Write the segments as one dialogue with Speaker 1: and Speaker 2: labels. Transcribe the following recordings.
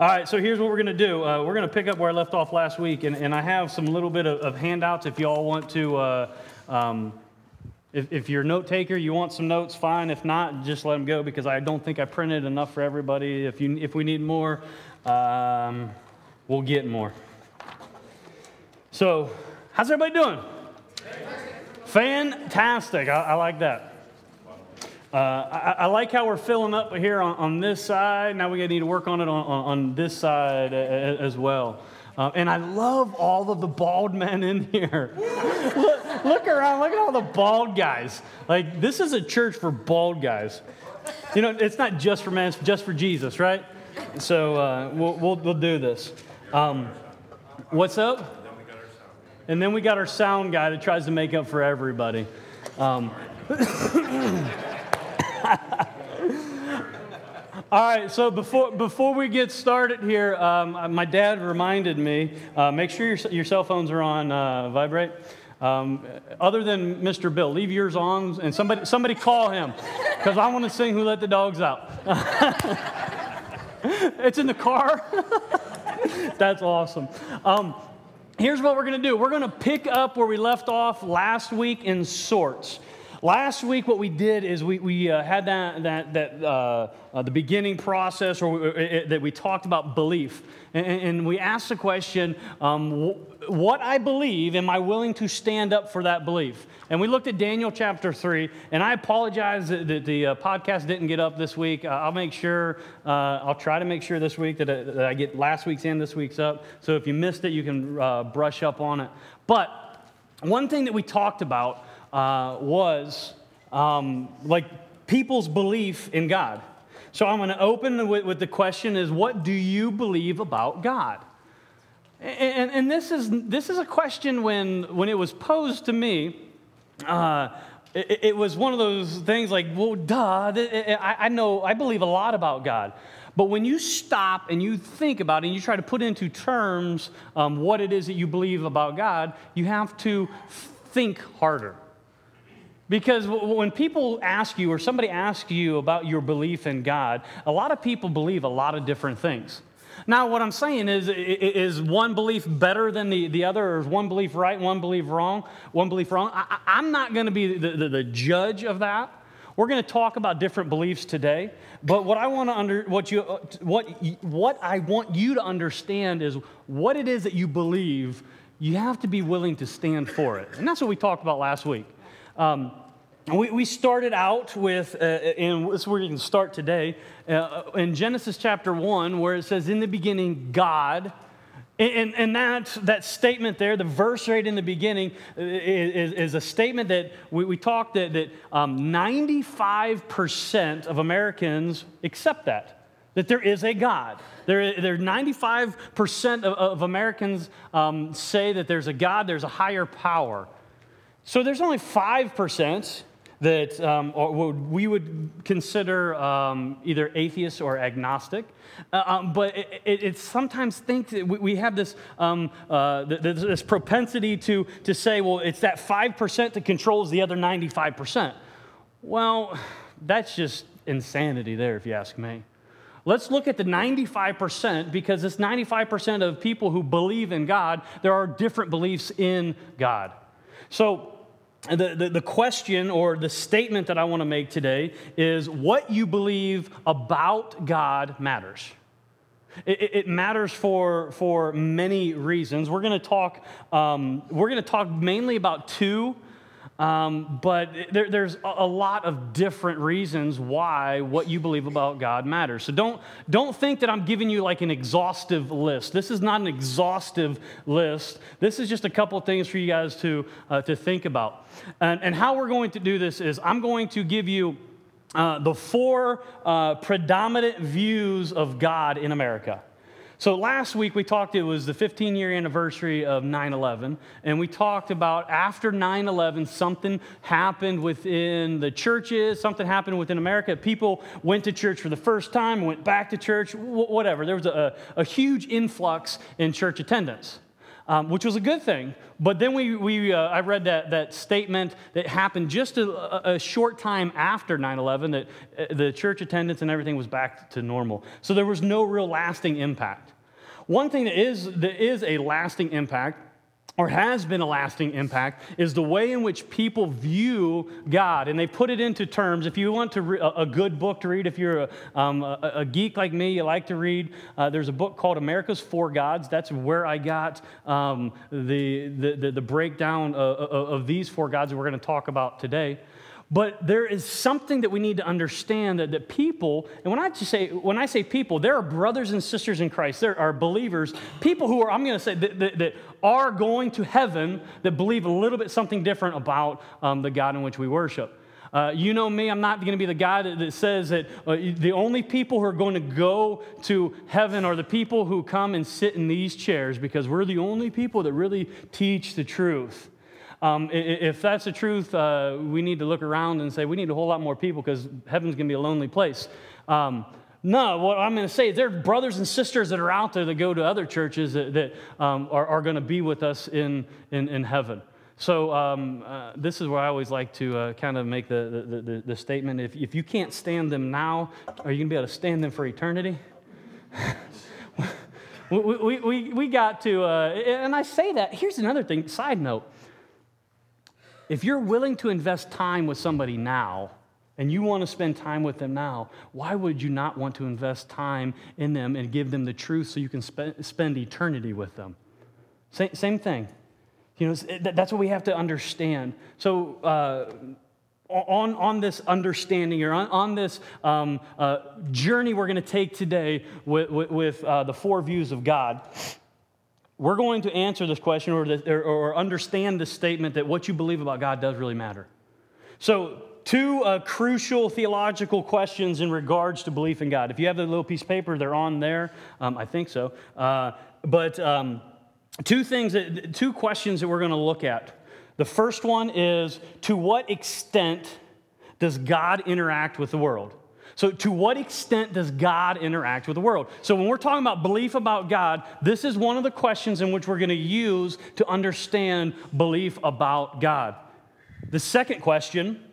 Speaker 1: All right, so here's what we're going to do. Uh, we're going to pick up where I left off last week, and, and I have some little bit of, of handouts if you all want to. Uh, um, if, if you're a note taker, you want some notes, fine. If not, just let them go because I don't think I printed enough for everybody. If, you, if we need more, um, we'll get more. So, how's everybody doing? Fantastic. I, I like that. Uh, I, I, like how we're filling up here on, on this side. Now we need to work on it on, on, on this side as well. Uh, and I love all of the bald men in here. look, look around, look at all the bald guys. Like, this is a church for bald guys. You know, it's not just for men, it's just for Jesus, right? So uh, we'll, we'll, we'll, do this. Um, what's up? And then we got our sound guy that tries to make up for everybody. Um, All right, so before, before we get started here, um, my dad reminded me uh, make sure your, your cell phones are on uh, vibrate. Um, other than Mr. Bill, leave yours on and somebody, somebody call him because I want to sing Who Let the Dogs Out. it's in the car. That's awesome. Um, here's what we're going to do we're going to pick up where we left off last week in sorts. Last week, what we did is we, we uh, had that, that, that uh, uh, the beginning process, or we, it, uh, that we talked about belief. And, and we asked the question, um, what I believe, am I willing to stand up for that belief? And we looked at Daniel chapter 3, and I apologize that, that the uh, podcast didn't get up this week. Uh, I'll make sure, I'll try to make sure this week that I, that I, get last week's and this week's up. So if you missed it, you can brush up on it. But one thing that we talked about uh, was um, like people's belief in God. So I'm going to open with, with, the question is what do you believe about God? And, and, this, is, this is a question when, when it was posed to me, uh, it, it, was one of those things like, well, duh, I, I know, I believe a lot about God. But when you stop and you think about it and you try to put into terms um, what it is that you believe about God, you have to think harder. Because when people ask you or somebody asks you about your belief in God, a lot of people believe a lot of different things. Now, what I'm saying is, is one belief better than the, the other, or is one belief right, one belief wrong, one belief wrong? I, am not going to be the, the, the judge of that. We're going to talk about different beliefs today, but what I want to under what you what what I want you to understand is what it is that you believe. You have to be willing to stand for it, and that's what we talked about last week. Um, we, we started out with, uh, and this is where you can start today, uh, in Genesis chapter 1, where it says, In the beginning, God. And, and that, that statement there, the verse right in the beginning, uh, is, is a statement that we, we talked that, that um, 95% of Americans accept that, that there is a God. There, there 95% of, of Americans um, say that there's a God, there's a higher power. So there's only 5% that um, we would consider um, either atheist or agnostic. Uh, um, but it, it, it, sometimes think that we, have this, um, uh, this propensity to, to say, well, it's that 5% that controls the other 95%. Well, that's just insanity there, if you ask me. Let's look at the 95% because this 95% of people who believe in God, there are different beliefs in God. So, the, the, the, question or the statement that I want to make today is what you believe about God matters. It, it matters for, for many reasons. We're going to talk, um, we're going to talk mainly about two um, but there, there's a lot of different reasons why what you believe about God matters. So don't, don't think that I'm giving you like an exhaustive list. This is not an exhaustive list. This is just a couple things for you guys to, uh, to think about. And, and how we're going to do this is I'm going to give you uh, the four uh, predominant views of God in America. So last week we talked, it was the 15 year anniversary of 9 11, and we talked about after 9 11, something happened within the churches, something happened within America. People went to church for the first time, went back to church, whatever. There was a, a huge influx in church attendance. Um, which was a good thing. But then we, we, uh, I read that, that statement that happened just a, a short time after 9 11 that uh, the church attendance and everything was back to normal. So there was no real lasting impact. One thing that is, that is a lasting impact or has been a lasting impact is the way in which people view God. And they put it into terms. If you want to re- a good book to read, if you're a, um, a, a geek like me, you like to read, uh, there's a book called America's Four Gods. That's where I got um, the, the, the, the, breakdown of, of, of these four gods that we're going to talk about today. But there is something that we need to understand that, that people, and when I just say when I say people, there are brothers and sisters in Christ, there are believers, people who are, I'm going to say that, that, that, are going to heaven that believe a little bit something different about um, the God in which we worship. Uh, you know me, I'm not going to be the guy that, that says that uh, the only people who are going to go to heaven are the people who come and sit in these chairs because we're the only people that really teach the truth. Um, if that's the truth, uh, we need to look around and say we need a whole lot more people because heaven's going to be a lonely place. Um, no, what I'm going to say is there are brothers and sisters that are out there that go to other churches that, that um, are, are going to be with us in, in, in heaven. So um, uh, this is where I always like to uh, kind of make the, the, the, the, statement. If, if you can't stand them now, are you going to be able to stand them for eternity? we, we, we, we got to, uh, and I say that, here's another thing, side note. If you're willing to invest time with somebody now, and you want to spend time with them now, why would you not want to invest time in them and give them the truth so you can spe- spend eternity with them? Same, same thing. You know, that's what we have to understand. So, uh, on, on this understanding or on, on this um, uh, journey we're going to take today with, with, with uh, the four views of God, we're going to answer this question or, the, or, or understand the statement that what you believe about God does really matter. So, two uh, crucial theological questions in regards to belief in God. If you have the little piece of paper, they're on there. Um, I think so. Uh, but um, two things, that, two questions that we're going to look at. The first one is to what extent does God interact with the world? So, to what extent does God interact with the world? So, when we're talking about belief about God, this is one of the questions in which we're going to use to understand belief about God. The second question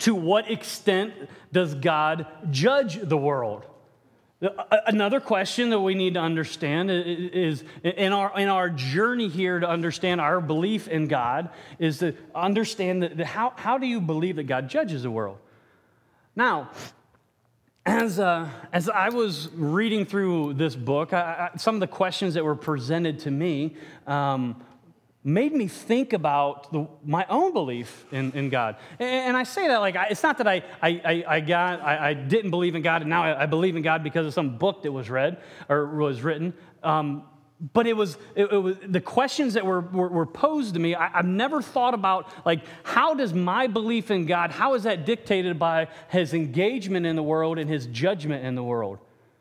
Speaker 1: to what extent does God judge the world? Another question that we need to understand is in our, in our journey here to understand our belief in God is to understand that how, how do you believe that God judges the world? Now, as, uh, as I was reading through this book, I, I, some of the questions that were presented to me um, made me think about the, my own belief in, in God. And, and, I say that like, I, it's not that I, I, I, got, I, I, didn't believe in God and now I, believe in God because of some book that was read or was written. Um, but it was, it, it, was the questions that were, were, were posed to me I, have never thought about like how does my belief in god how is that dictated by his engagement in the world and his judgment in the world?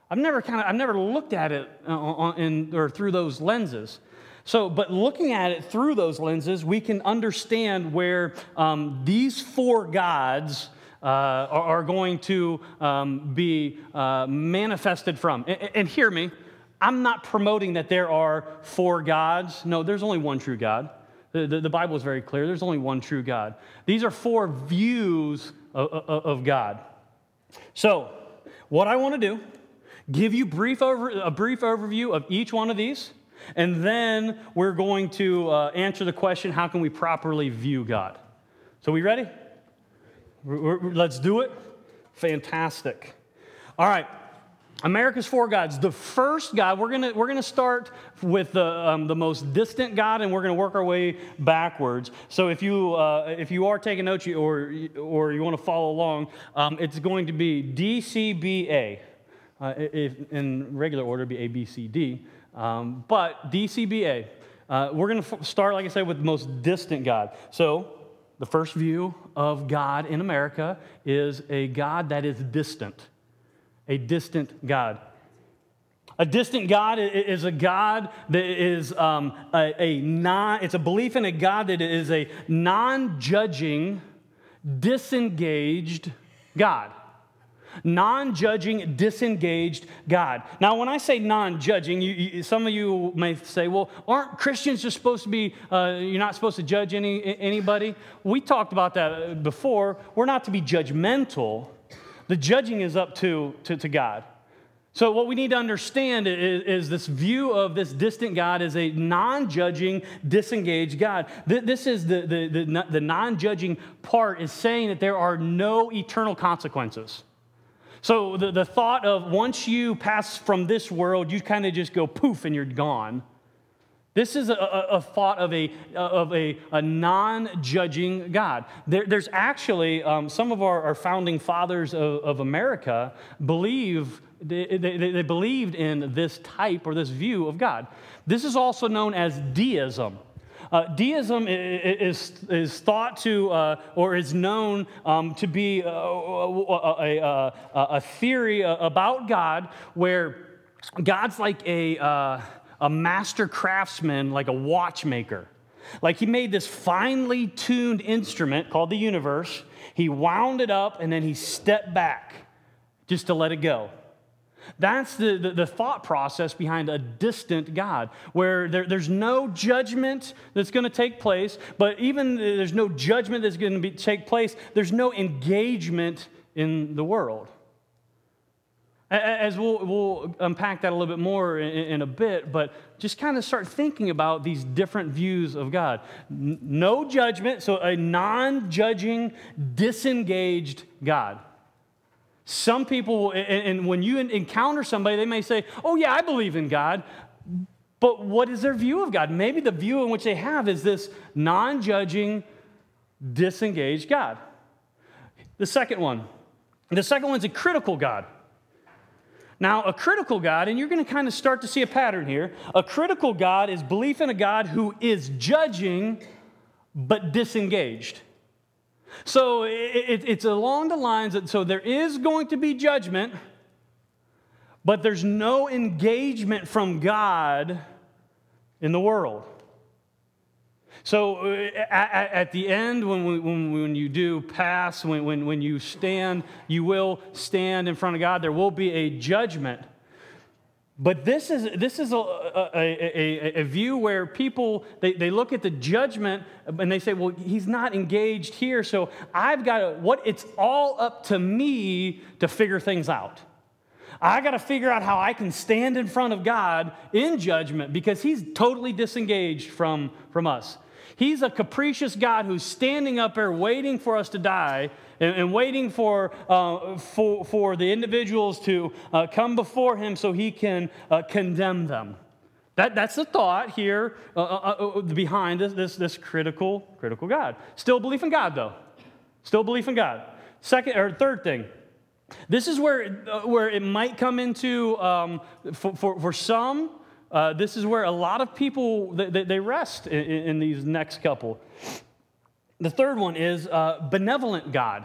Speaker 1: I've never kind of i've never looked at it uh, in, or through those lenses. So but looking at it through those lenses we can understand where um, these four gods uh, are, are, going to um, be uh, manifested from. And, and hear me I'm not promoting that there are four gods. No, there's only one true God. The, the, the Bible is very clear. There's only one true God. These are four views of, of, of God. So, what I want to do, give you brief over, a brief overview of each one of these, and then we're going to uh, answer the question how can we properly view God? So, we ready? We're, we're, let's do it. Fantastic. All right. America's four gods. The first God, we're gonna, we're gonna start with the, um, the most distant God and we're gonna work our way backwards. So if you, uh, if you are taking notes or, or you wanna follow along, um, it's going to be DCBA. Uh, if in regular order, be ABCD. Um, but DCBA. Uh, we're gonna f- start, like I said, with the most distant God. So the first view of God in America is a God that is distant a distant God. A distant God is a God that is um, a, a non, it's a belief in a God that is a non judging, disengaged God. non judging, disengaged God. Now, when I say non judging, some of you may say, well, aren't Christians just supposed to be, uh, you're not supposed to judge any, anybody? We talked about that before. We're not to be judgmental, the judging is up to, to, to God. So, what we need to understand is, is, this view of this distant God as a non judging, disengaged God. This is the, the, the, the non judging part, is saying that there are no eternal consequences. So the, the thought of once you pass from this world, you kind of just go poof and you're gone. This is a, a, a thought of a, of a, a non judging God. There, there's actually um, some of our, our founding fathers of, of America believe, they, they, they believed in this type or this view of God. This is also known as deism. Uh, deism is, is thought to, uh, or is known um, to be a, a, a, a, theory about God where God's like a, uh, a master craftsman, like a watchmaker. Like he made this finely tuned instrument called the universe, he wound it up, and then he stepped back just to let it go. That's the, the, the, thought process behind a distant God, where there, there's no judgment that's going to take place, but even there's no judgment that's going to take place, there's no engagement in the world. As we'll, we'll unpack that a little bit more in, in a bit, but just kind of start thinking about these different views of God. No judgment, so a non judging, disengaged God. Some people, and when you encounter somebody, they may say, Oh, yeah, I believe in God. But what is their view of God? Maybe the view in which they have is this non judging, disengaged God. The second one, the second one's a critical God. Now, a critical God, and you're going to kind of start to see a pattern here. A critical God is belief in a God who is judging but disengaged. So it's along the lines that, so there is going to be judgment, but there's no engagement from God in the world. So uh, at, at the end, when, when, when you do pass, when, when, when you stand, you will stand in front of God. There will be a judgment. But this is, this is a, a, a, a, view where people, they, they look at the judgment and they say, well, he's not engaged here, so I've got to, what, it's all up to me to figure things out. I got to figure out how I can stand in front of God in judgment because he's totally disengaged from, from us. He's a capricious God who's standing up there waiting for us to die and, and waiting for, uh, for, for the individuals to uh, come before him so he can uh, condemn them. That, that's the thought here uh, uh, uh, behind this, this, this critical, critical God. Still belief in God, though. Still belief in God. Second or third thing, this is where, where it might come into, um, for, for, for some, uh, this is where a lot of people they, they rest in, in, these next couple. The third one is uh, benevolent God.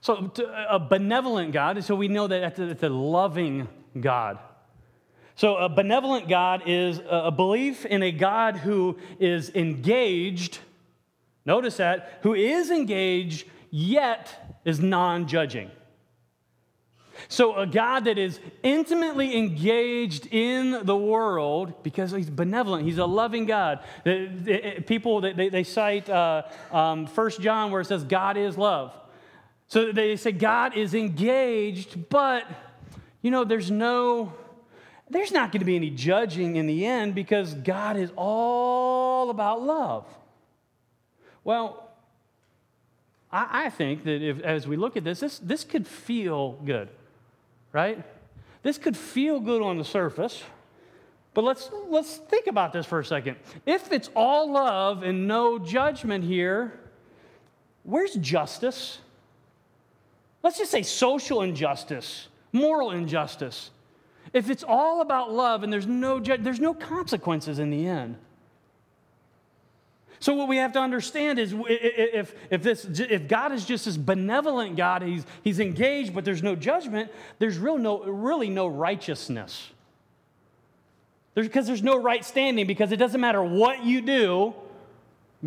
Speaker 1: So a benevolent God, so we know that it's a loving God. So a benevolent God is a belief in a God who is engaged. Notice that who is engaged yet is non-judging. So, a God that is intimately engaged in the world because he's benevolent, he's a loving God. People, they, they cite uh, um, 1 John where it says, God is love. So, they say God is engaged, but, you know, there's no, there's not going to be any judging in the end because God is all about love. Well, I, I think that if, as we look at this, this, this could feel good right? This could feel good on the surface, but let's, let's think about this for a second. If it's all love and no judgment here, where's justice? Let's just say social injustice, moral injustice. If it's all about love and there's no, there's no consequences in the end. So, what we have to understand is if, if, this, if God is just this benevolent God, he's, he's engaged, but there's no judgment, there's real no, really no righteousness. There's, Because there's, no right standing, because it doesn't matter what you do,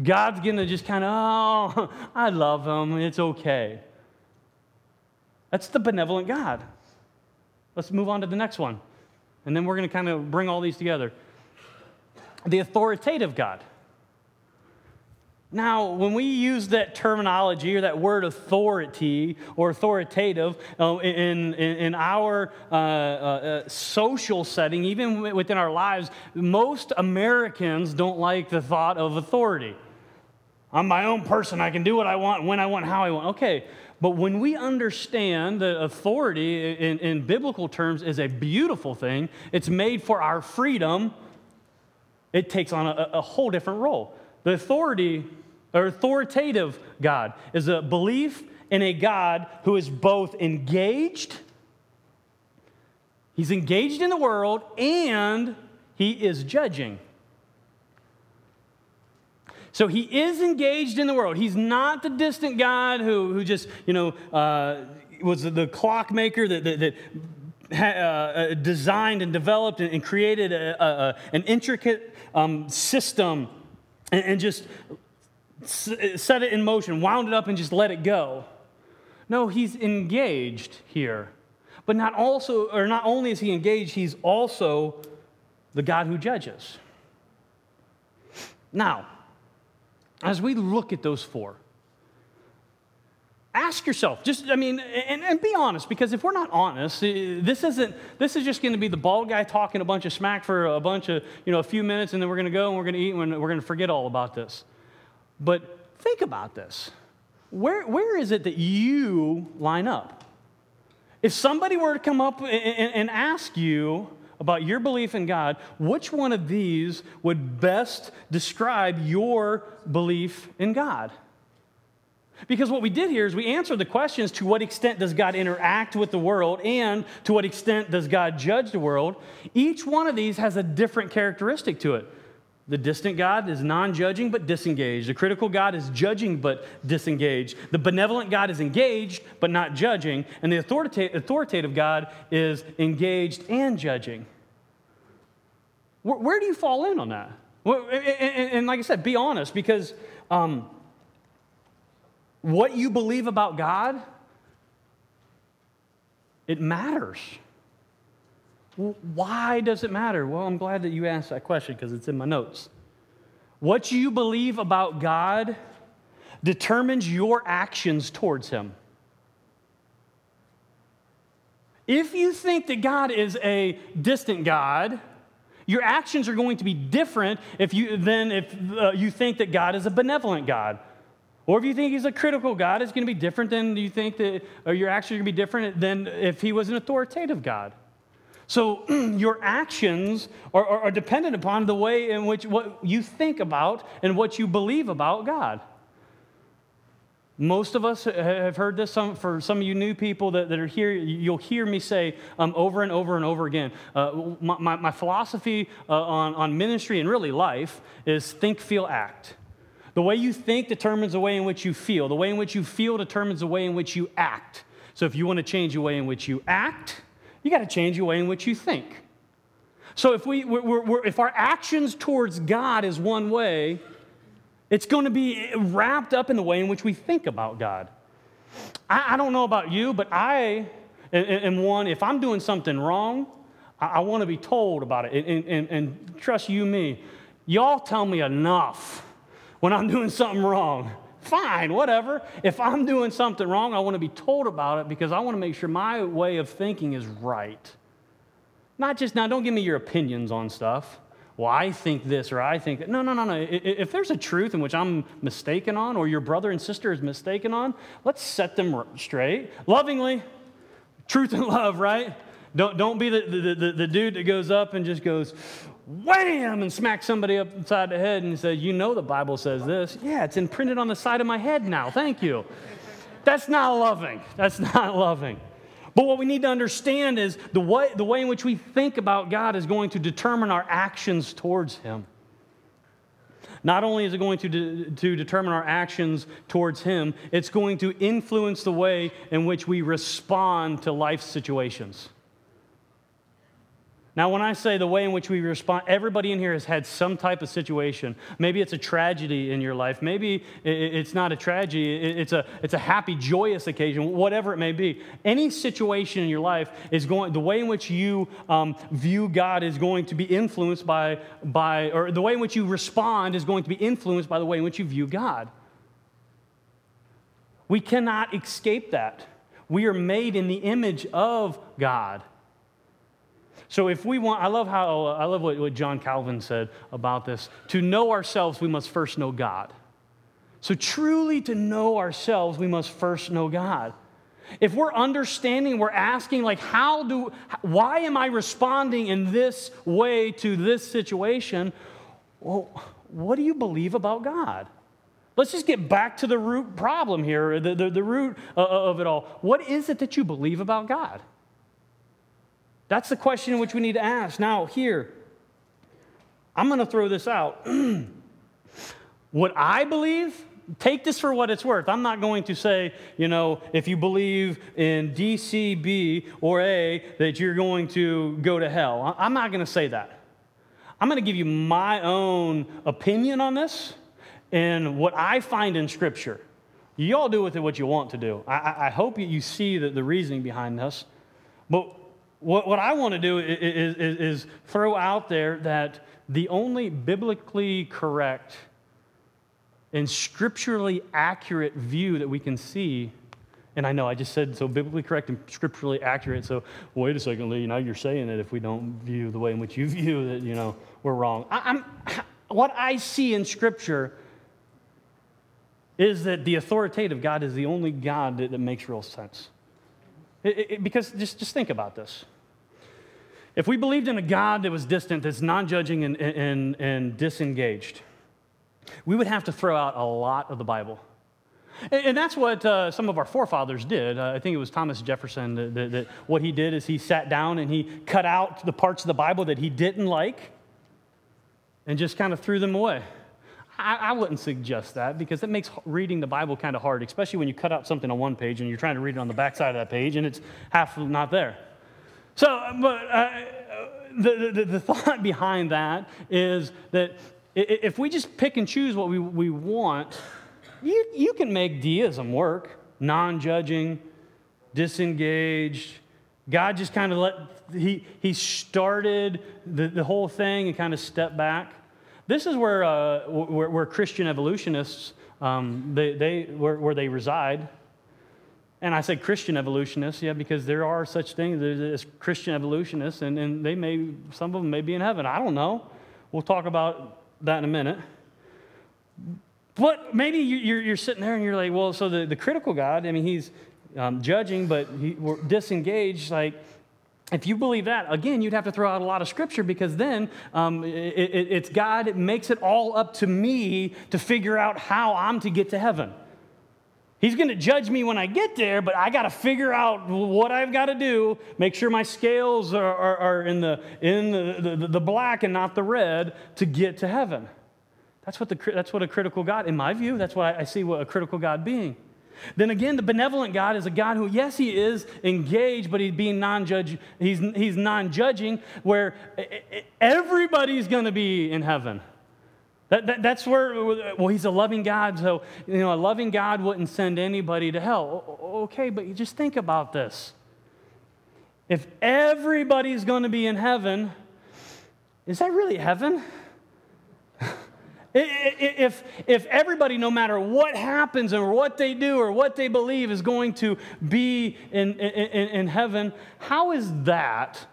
Speaker 1: God's going to just kind of, oh, I love him, it's okay. That's the benevolent God. Let's move on to the next one. And then we're going to kind of bring all these together. The authoritative God. Now, when we use that terminology or that word authority or authoritative uh, in, in, in, our uh, uh, uh, social setting, even within our lives, most Americans don't like the thought of authority. I'm my own person. I can do what I want, when I want, how I want. Okay, but when we understand that authority in, in biblical terms is a beautiful thing, it's made for our freedom, it takes on a, a whole different role. The authority or authoritative God is a belief in a God who is both engaged, he's engaged in the world, and he is judging. So he is engaged in the world. He's not the distant God who, who just, you know, uh, was the clockmaker that, that, that uh, uh, designed and developed and, created a, a, an intricate um, system and just set it in motion, wound it up, and just let it go. No, he's engaged here. But not also, or not only is he engaged, he's also the God who judges. Now, as we look at those four, ask yourself just i mean and, and, be honest because if we're not honest eh, this isn't this is just going to be the bald guy talking a bunch of smack for a bunch of you know a few minutes and then we're going to go and we're going to eat and we're going to forget all about this but think about this where, where is it that you line up if somebody were to come up and, and, and ask you about your belief in God, which one of these would best describe your belief in God? Because what we did here is we answered the questions to what extent does God interact with the world and to what extent does God judge the world. Each one of these has a different characteristic to it. The distant God is non judging but disengaged. The critical God is judging but disengaged. The benevolent God is engaged but not judging. And the authoritative God is engaged and judging. Where, where do you fall in on that? And, and, and, like I said, be honest because um, what you believe about God, it matters. Why does it matter? Well, I'm glad that you asked that question because it's in my notes. What you believe about God determines your actions towards Him. If you think that God is a distant God, your actions are going to be different if you, than if uh, you think that God is a benevolent God. Or if you think he's a critical God, it's going to be different than you think that, or your actions are going to be different than if he was an authoritative God. So your actions are, are, are, dependent upon the way in which what you think about and what you believe about God. Most of us have heard this. Some, for some of you new people that, that are here, you'll hear me say um, over and over and over again. Uh, my, my, my, philosophy uh, on, on ministry and really life is think, feel, act. The way you think determines the way in which you feel. The way in which you feel determines the way in which you act. So if you want to change the way in which you act, you got to change the way in which you think. So if, we, we're, we're, if our actions towards God is one way, it's going to be wrapped up in the way in which we think about God. I, I don't know about you, but I am one, if I'm doing something wrong, I, I want to be told about it. And, and, and trust you, me, y'all tell me enough when I'm doing something wrong fine, whatever. If I'm doing something wrong, I want to be told about it because I want to make sure my way of thinking is right. Not just now, don't give me your opinions on stuff. Well, I think this or I think that. No, no, no, no. If there's a truth in which I'm mistaken on or your brother and sister is mistaken on, let's set them straight. Lovingly, truth and love, right? Don't, don't be the, the, the, the dude that goes up and just goes, wham, and smack somebody upside the head and say, You know the Bible says this. Yeah, it's imprinted on the side of my head now. Thank you. That's not loving. That's not loving. But what we need to understand is the way, the way in which we think about God is going to determine our actions towards Him. Not only is it going to, de- to determine our actions towards Him, it's going to influence the way in which we respond to life situations. Now, when I say the way in which we respond, everybody in here has had some type of situation. Maybe it's a tragedy in your life. Maybe it's not a tragedy. It's a, it's a happy, joyous occasion, whatever it may be. Any situation in your life is going, the way in which you um, view God is going to be influenced by, by, or the way in which you respond is going to be influenced by the way in which you view God. We cannot escape that. We are made in the image of God. So if we want, I love how, I love what, what John Calvin said about this. To know ourselves, we must first know God. So truly to know ourselves, we must first know God. If we're understanding, we're asking, like, how do, why am I responding in this way to this situation? Well, what do you believe about God? Let's just get back to the root problem here, the, the, the root uh, of it all. What is it that you believe about God? That's the question which we need to ask. Now, here, I'm going to throw this out. what I believe, take this for what it's worth. I'm not going to say, you know, if you believe in D, C, B, or A, that you're going to go to hell. I'm not going to say that. I'm going to give you my own opinion on this and what I find in Scripture. You all do with it what you want to do. I, I hope you see the, the reasoning behind this. But what, what I want to do is, is, is throw out there that the only biblically correct and scripturally accurate view that we can see and I know I just said so biblically correct and scripturally accurate. So wait a second, Lee. Now you're saying that if we don't view the way in which you view that, you know, we're wrong. I, what I see in Scripture is that the authoritative God is the only God that, that makes real sense. It, it, because just, just think about this. If we believed in a God that was distant, that's non judging and, and, and disengaged, we would have to throw out a lot of the Bible. And, that's what uh, some of our forefathers did. Uh, I think it was Thomas Jefferson that, that, that what he did is he sat down and he cut out the parts of the Bible that he didn't like and just kind of threw them away. I, I, wouldn't suggest that because it makes reading the Bible kind of hard, especially when you cut out something on one page and you're trying to read it on the back side of that page and it's half not there. So, but uh, the, the, the thought behind that is that if we just pick and choose what we, we want, you, you can make deism work non judging, disengaged. God just kind of let, he, he started the, the whole thing and kind of stepped back. This is where, uh, where, where, Christian evolutionists, um, they, they, where, where they reside. And I say Christian evolutionists, yeah, because there are such things as Christian evolutionists, and, and they may, some of them may be in heaven. I don't know. We'll talk about that in a minute. But maybe you're, you're sitting there and you're like, well, so the, the critical God, I mean, he's um, judging, but he, we're disengaged. Like, if you believe that, again, you'd have to throw out a lot of scripture because then um, it, it, it's God, makes it all up to me to figure out how I'm to get to heaven. He's going to judge me when I get there, but I got to figure out what I've got to do, make sure my scales are, are, are in, the, in the, the, the, black and not the red to get to heaven. That's what, the, that's what a critical God, in my view, that's what I, see what a critical God being. Then again, the benevolent God is a God who, yes, he is engaged, but he's being non-judge, he's, he's non-judging, where everybody's going to be in heaven. That, that, that's where, well, he's a loving God, so, you know, a loving God wouldn't send anybody to hell. Okay, but you just think about this. If everybody's going to be in heaven, is that really heaven? if, if everybody, no matter what happens or what they do or what they believe, is going to be in, in, in heaven, how is that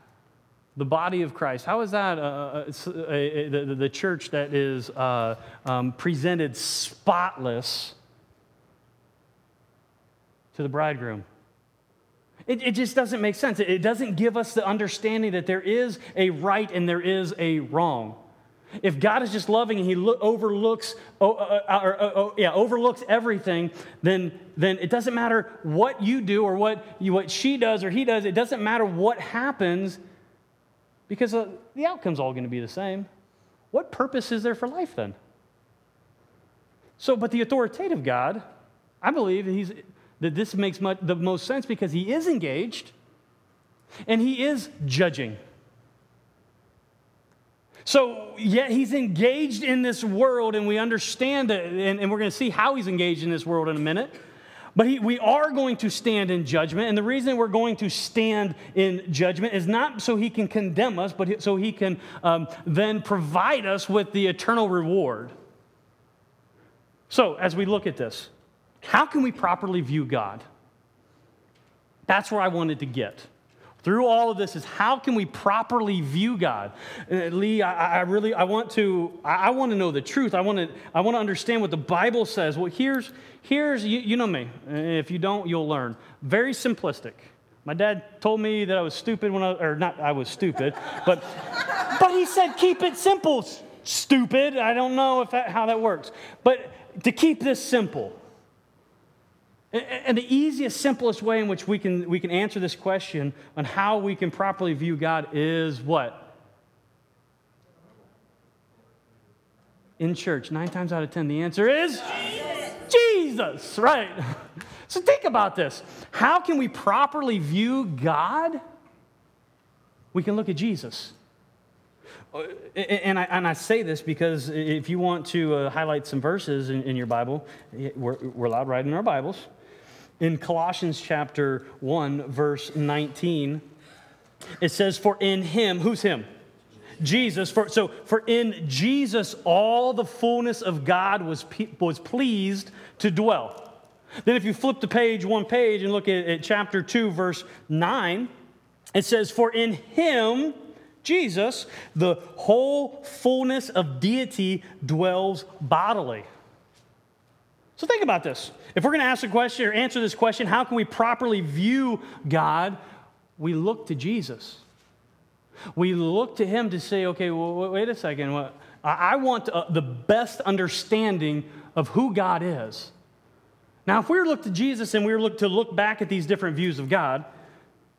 Speaker 1: the body of Christ. How is that uh, uh, a, a, the, the church that is uh, um, presented spotless to the bridegroom? It, it, just doesn't make sense. It doesn't give us the understanding that there is a right and there is a wrong. If God is just loving and He lo- overlooks, oh, uh, uh, uh, oh, yeah, overlooks everything, then, then it doesn't matter what you do or what, you, what she does or he does. It doesn't matter what happens because uh, the outcome's all going to be the same. What purpose is there for life then? So, but the authoritative God, I believe he's, that this makes much, the most sense because he is engaged and he is judging. So, yet he's engaged in this world, and we understand it, and, and we're going to see how he's engaged in this world in a minute. But he, we are going to stand in judgment. And the reason we're going to stand in judgment is not so he can condemn us, but so he can um, then provide us with the eternal reward. So, as we look at this, how can we properly view God? That's where I wanted to get through all of this is how can we properly view God? Uh, Lee, I, I, really I want to I, want to know the truth. I want to I want to understand what the Bible says. Well, here's here's you, you know me. If you don't, you'll learn. Very simplistic. My dad told me that I was stupid when I or not I was stupid, but but he said keep it simple. Stupid. I don't know if that, how that works, but to keep this simple. And the easiest, simplest way in which we can, we can answer this question on how we can properly view God is what? In church, nine times out of ten, the answer is Jesus, Jesus right? So think about this. How can we properly view God? We can look at Jesus. Uh, and I, and I say this because if you want to uh, highlight some verses in, in your Bible, we're, we're allowed right in our Bibles in Colossians chapter 1, verse 19, it says, For in him, who's him? Jesus. For, so, for in Jesus, all the fullness of God was, was pleased to dwell. Then, if you flip the page, one page, and look at, at chapter 2, verse 9, it says, For in him, Jesus, the whole fullness of deity dwells bodily. So think about this. If we're going to ask a question or answer this question, how can we properly view God? We look to Jesus. We look to Him to say, okay, well, wait a second. I want uh, the best understanding of who God is. Now, if we were to look to Jesus and we were look to look back at these different views of God,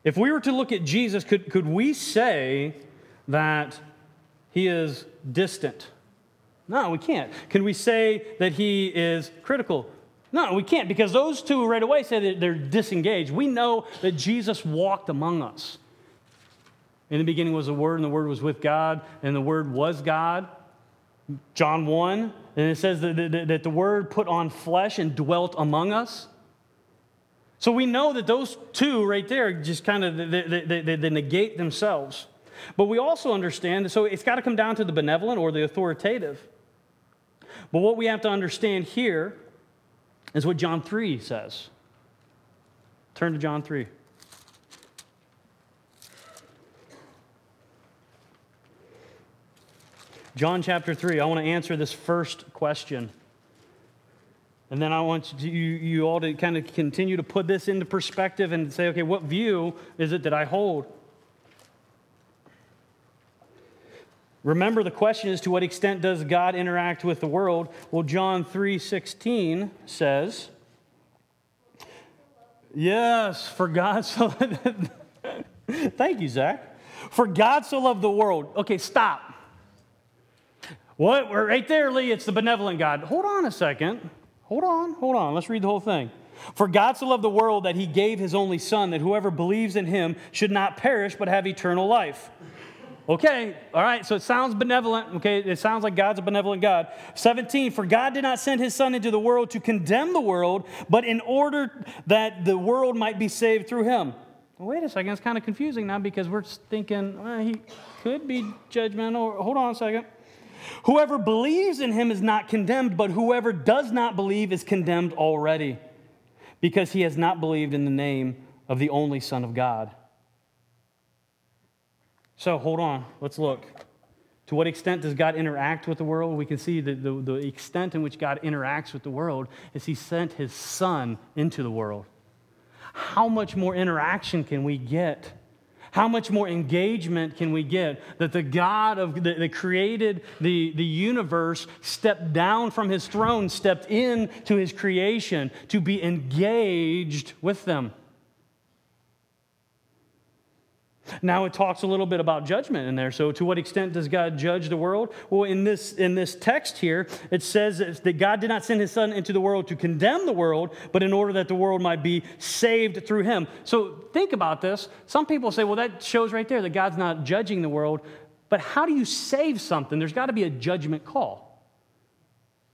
Speaker 1: if we were to look at Jesus, could, could we say that He is distant? No, we can't. Can we say that he is critical? No, we can't because those two right away say that they're disengaged. We know that Jesus walked among us. In the beginning was the Word, and the Word was with God, and the Word was God. John 1, and it says that, that, the Word put on flesh and dwelt among us. So we know that those two right there just kind of they, they, they, they negate themselves. But we also understand, so it's got to come down to the benevolent or the authoritative. But what we have to understand here is what John 3 says. Turn to John 3. John chapter 3, I want to answer this first question. And then I want you, you all to kind of continue to put this into perspective and say, okay, what view is it that I hold? Remember, the question is to what extent does God interact with the world? Well, John 3 16 says, Yes, for God so. Thank you, Zach. For God so loved the world. Okay, stop. What? We're right there, Lee. It's the benevolent God. Hold on a second. Hold on, hold on. Let's read the whole thing. For God so loved the world that he gave his only Son, that whoever believes in him should not perish but have eternal life. Okay, all right, so it sounds benevolent. Okay, it sounds like God's a benevolent God. 17, for God did not send his Son into the world to condemn the world, but in order that the world might be saved through him. Wait a second, it's kind of confusing now because we're thinking well, he could be judgmental. Hold on a second. Whoever believes in him is not condemned, but whoever does not believe is condemned already because he has not believed in the name of the only Son of God. So hold on, let's look. To what extent does God interact with the world? We can see that the, the extent in which God interacts with the world is He sent His Son into the world. How much more interaction can we get? How much more engagement can we get that the God of that, that created the, the universe stepped down from his throne, stepped into his creation to be engaged with them? Now it talks a little bit about judgment in there. So, to what extent does God judge the world? Well, in this, in this text here, it says that God did not send his son into the world to condemn the world, but in order that the world might be saved through him. So, think about this. Some people say, well, that shows right there that God's not judging the world. But how do you save something? There's got to be a judgment call.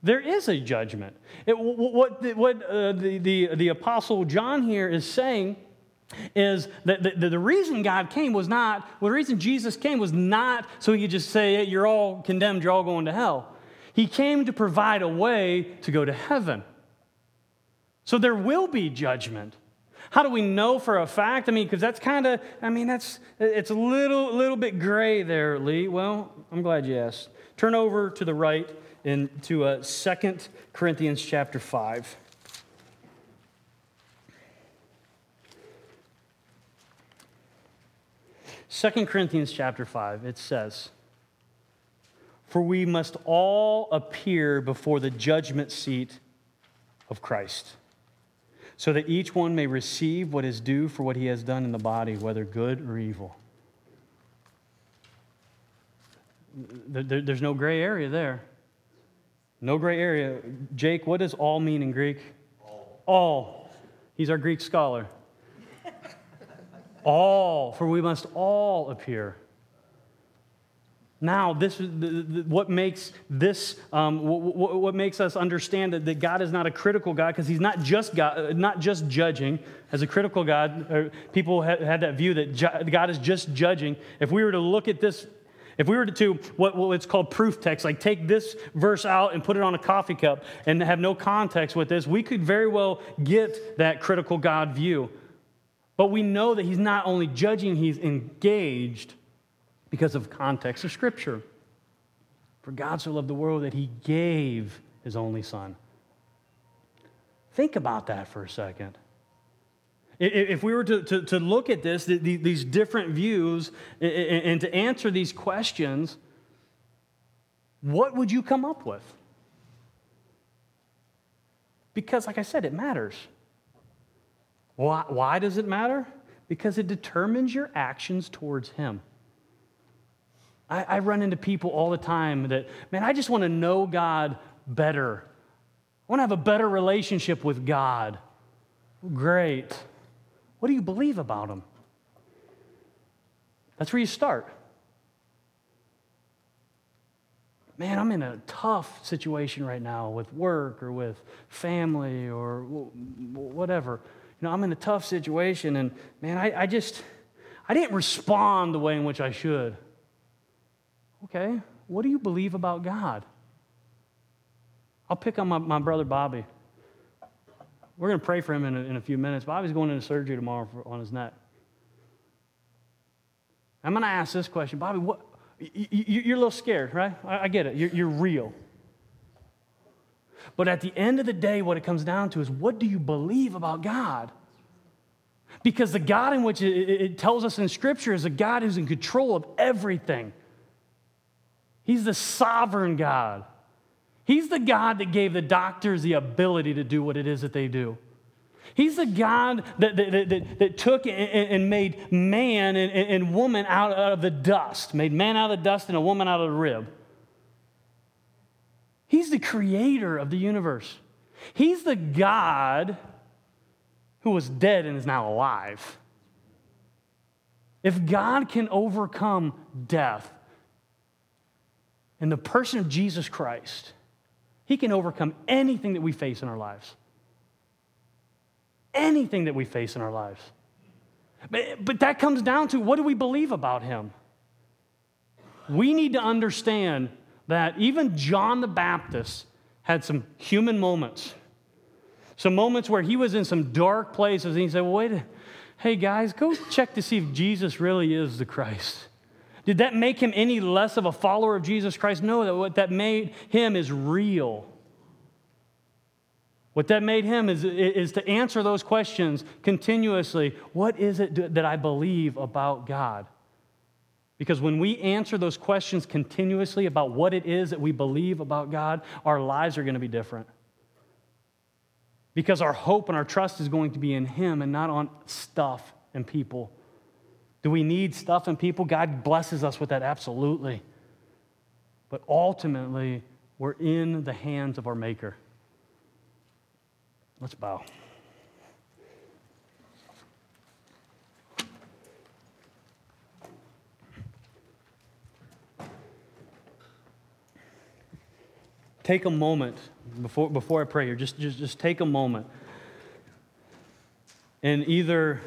Speaker 1: There is a judgment. It, what what uh, the, the, the Apostle John here is saying is that the, the, reason God came was not, well, the reason Jesus came was not so he could just say, hey, you're all condemned, you're all going to hell. He came to provide a way to go to heaven. So there will be judgment. How do we know for a fact? I mean, because that's kind of, I mean, that's, it's a little, little bit gray there, Lee. Well, I'm glad you asked. Turn over to the right into uh, 2 Corinthians chapter 5. Second Corinthians chapter 5, it says, For we must all appear before the judgment seat of Christ, so that each one may receive what is due for what he has done in the body, whether good or evil. There's no gray area there. No gray area. Jake, what does all mean in Greek? All. All. He's our Greek scholar. All, for we must all appear. Now, this is what makes this, um, what, what, makes us understand that, that God is not a critical God because He's not just God, not just judging. As a critical God, people had that view that God is just judging. If we were to look at this if we were to what, what's called proof text, like take this verse out and put it on a coffee cup and have no context with this, we could very well get that critical God view. But we know that he's not only judging, he's engaged because of context of Scripture. For God so loved the world that he gave his only Son. Think about that for a second. If we were to, to, to look at this, these different views, and to answer these questions, what would you come up with? Because, like I said, it matters. Why, why does it matter? Because it determines your actions towards Him. I, I run into people all the time that, man, I just want to know God better. I want to have a better relationship with God. Great. What do you believe about him? That's where you start. Man, I'm in a tough situation right now with work or with family or whatever. You know, I'm in a tough situation, and man, I, I just, I didn't respond the way in which I should. Okay, what do you believe about God? I'll pick on my, my brother Bobby. We're going to pray for him in a, in a few minutes. Bobby's going into surgery tomorrow for, on his neck. I'm going to ask this question Bobby, what, you, are a little scared, right? I, I get it. You're, you're real. But at the end of the day, what it comes down to is what do you believe about God? Because the God in which it, tells us in Scripture is a God who's in control of everything. He's the sovereign God. He's the God that gave the doctors the ability to do what it is that they do. He's the God that, that, that, that took and, made man and, and woman out of the dust, made man out of the dust and a woman out of the rib. He's the creator of the universe. He's the God who was dead and is now alive. If God can overcome death in the person of Jesus Christ, he can overcome anything that we face in our lives. Anything that we face in our lives. But, but that comes down to what do we believe about Him? We need to understand that even John the Baptist had some human moments, some moments where he was in some dark places and he said, well, wait, hey guys, go check to see if Jesus really is the Christ. Did that make him any less of a follower of Jesus Christ? No, that what that made him is real. What that made him is, is to answer those questions continuously. What is it that I believe about God? Because when we answer those questions continuously about what it is that we believe about God, our lives are going to be different. Because our hope and our trust is going to be in Him and not on stuff and people. Do we need stuff and people? God blesses us with that, absolutely. But ultimately, we're in the hands of our Maker. Let's bow. Take a moment before, before I pray here, just, just, just take a moment and either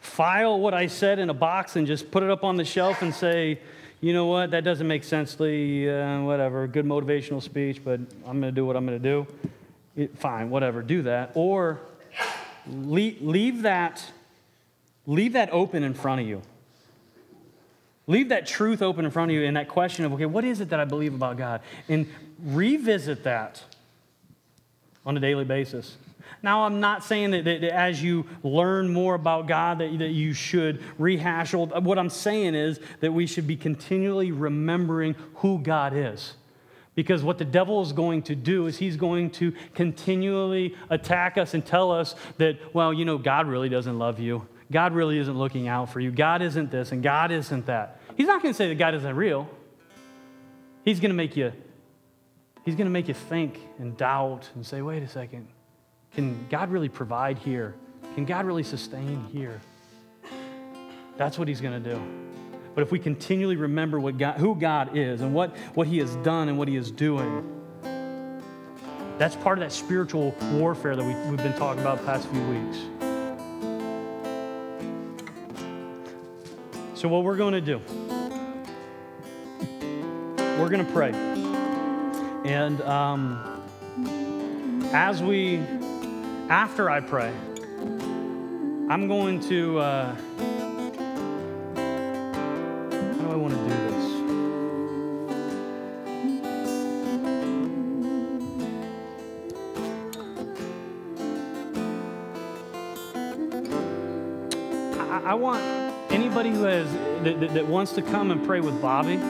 Speaker 1: file what I said in a box and just put it up on the shelf and say, you know what, that doesn't make sense, Lee, uh, whatever, good motivational speech, but I'm going to do what I'm going to do. It, fine, whatever, do that. Or leave, leave, that, leave that open in front of you. Leave that truth open in front of you and that question of, okay, what is it that I believe about God? And revisit that on a daily basis. Now, I'm not saying that, that, as you learn more about God that, that you should rehash old. What I'm saying is that we should be continually remembering who God is. Because what the devil is going to do is he's going to continually attack us and tell us that, well, you know, God really doesn't love you. God really isn't looking out for you. God isn't this and God isn't that. He's not going to say that God isn't real. He's going to make you He's going to make you think and doubt and say, wait a second, can God really provide here? Can God really sustain here? That's what he's going to do. But if we continually remember what God, who God is and what, what he has done and what he is doing, that's part of that spiritual warfare that we, we've been talking about the past few weeks. So, what we're going to do, we're going to pray. And um, as we after I pray, I'm going to. Uh, how do I want to do this? I, want anybody who has that, that, that wants to come and pray with Bobby.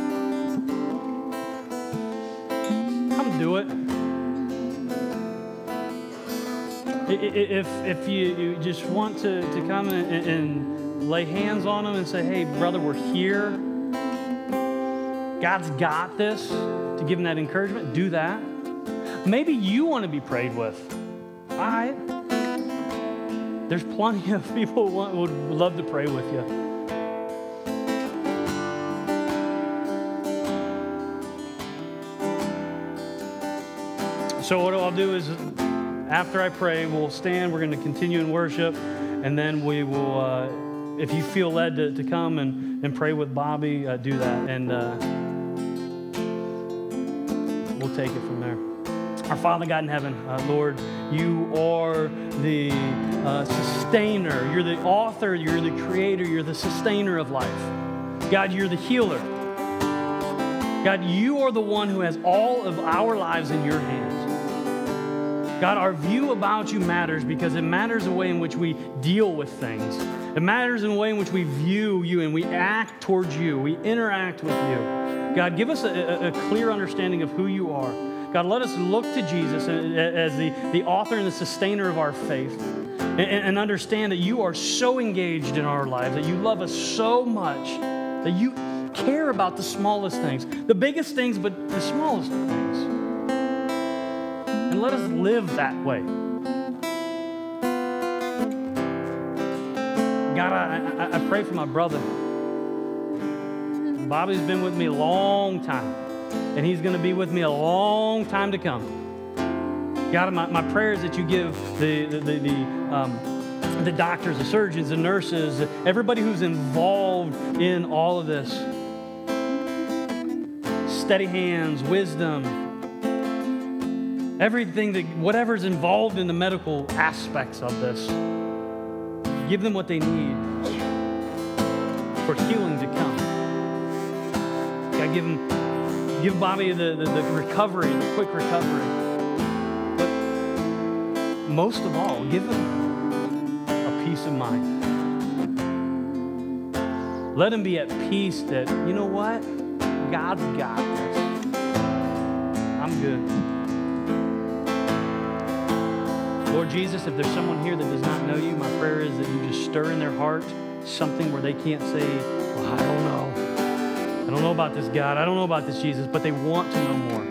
Speaker 1: If, if you, you just want to, to come and, and lay hands on them and say, hey, brother, we're here. God's got this, to give them that encouragement, do that. Maybe you want to be prayed with. All right. There's plenty of people who want, would love to pray with you. So, what I'll do is after I pray, we'll stand. We're going to continue in worship, and then we will, uh, if you feel led to, to come and, and pray with Bobby, uh, do that. And uh, we'll take it from there. Our Father God in heaven, uh, Lord, you are the uh, sustainer. You're the author, you're the creator, you're the sustainer of life. God, you're the healer. God, you are the one who has all of our lives in your hands. God, our view about you matters because it matters the way in which we deal with things. It matters in the way in which we view you and we act towards you, we interact with you. God, give us a, a clear understanding of who you are. God, let us look to Jesus as the, the author and the sustainer of our faith and, and understand that you are so engaged in our lives, that you love us so much, that you care about the smallest things, the biggest things, but the smallest things let us live that way. God, I, I, I pray for my brother. Bobby's been with me a long time, and he's going to be with me a long time to come. God, my, my prayer is that you give the, the, the, the, um, the doctors, the surgeons, the nurses, everybody who's involved in all of this steady hands, wisdom, everything that, whatever's involved in the medical aspects of this, give them what they need for healing to come. God, give them, give Bobby the, the, the recovery, the quick recovery. But most of all, give him a peace of mind. Let him be at peace that, you know what? God's got this. I'm good. Lord Jesus, if there's someone here that does not know you, my prayer is that you just stir in their heart something where they can't say, Well, I don't know. I don't know about this God. I don't know about this Jesus, but they want to know more.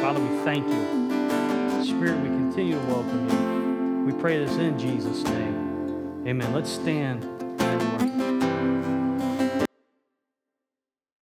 Speaker 1: Father, we thank you. Spirit, we continue to welcome you. We pray this in Jesus' name. Amen. Let's stand and worship.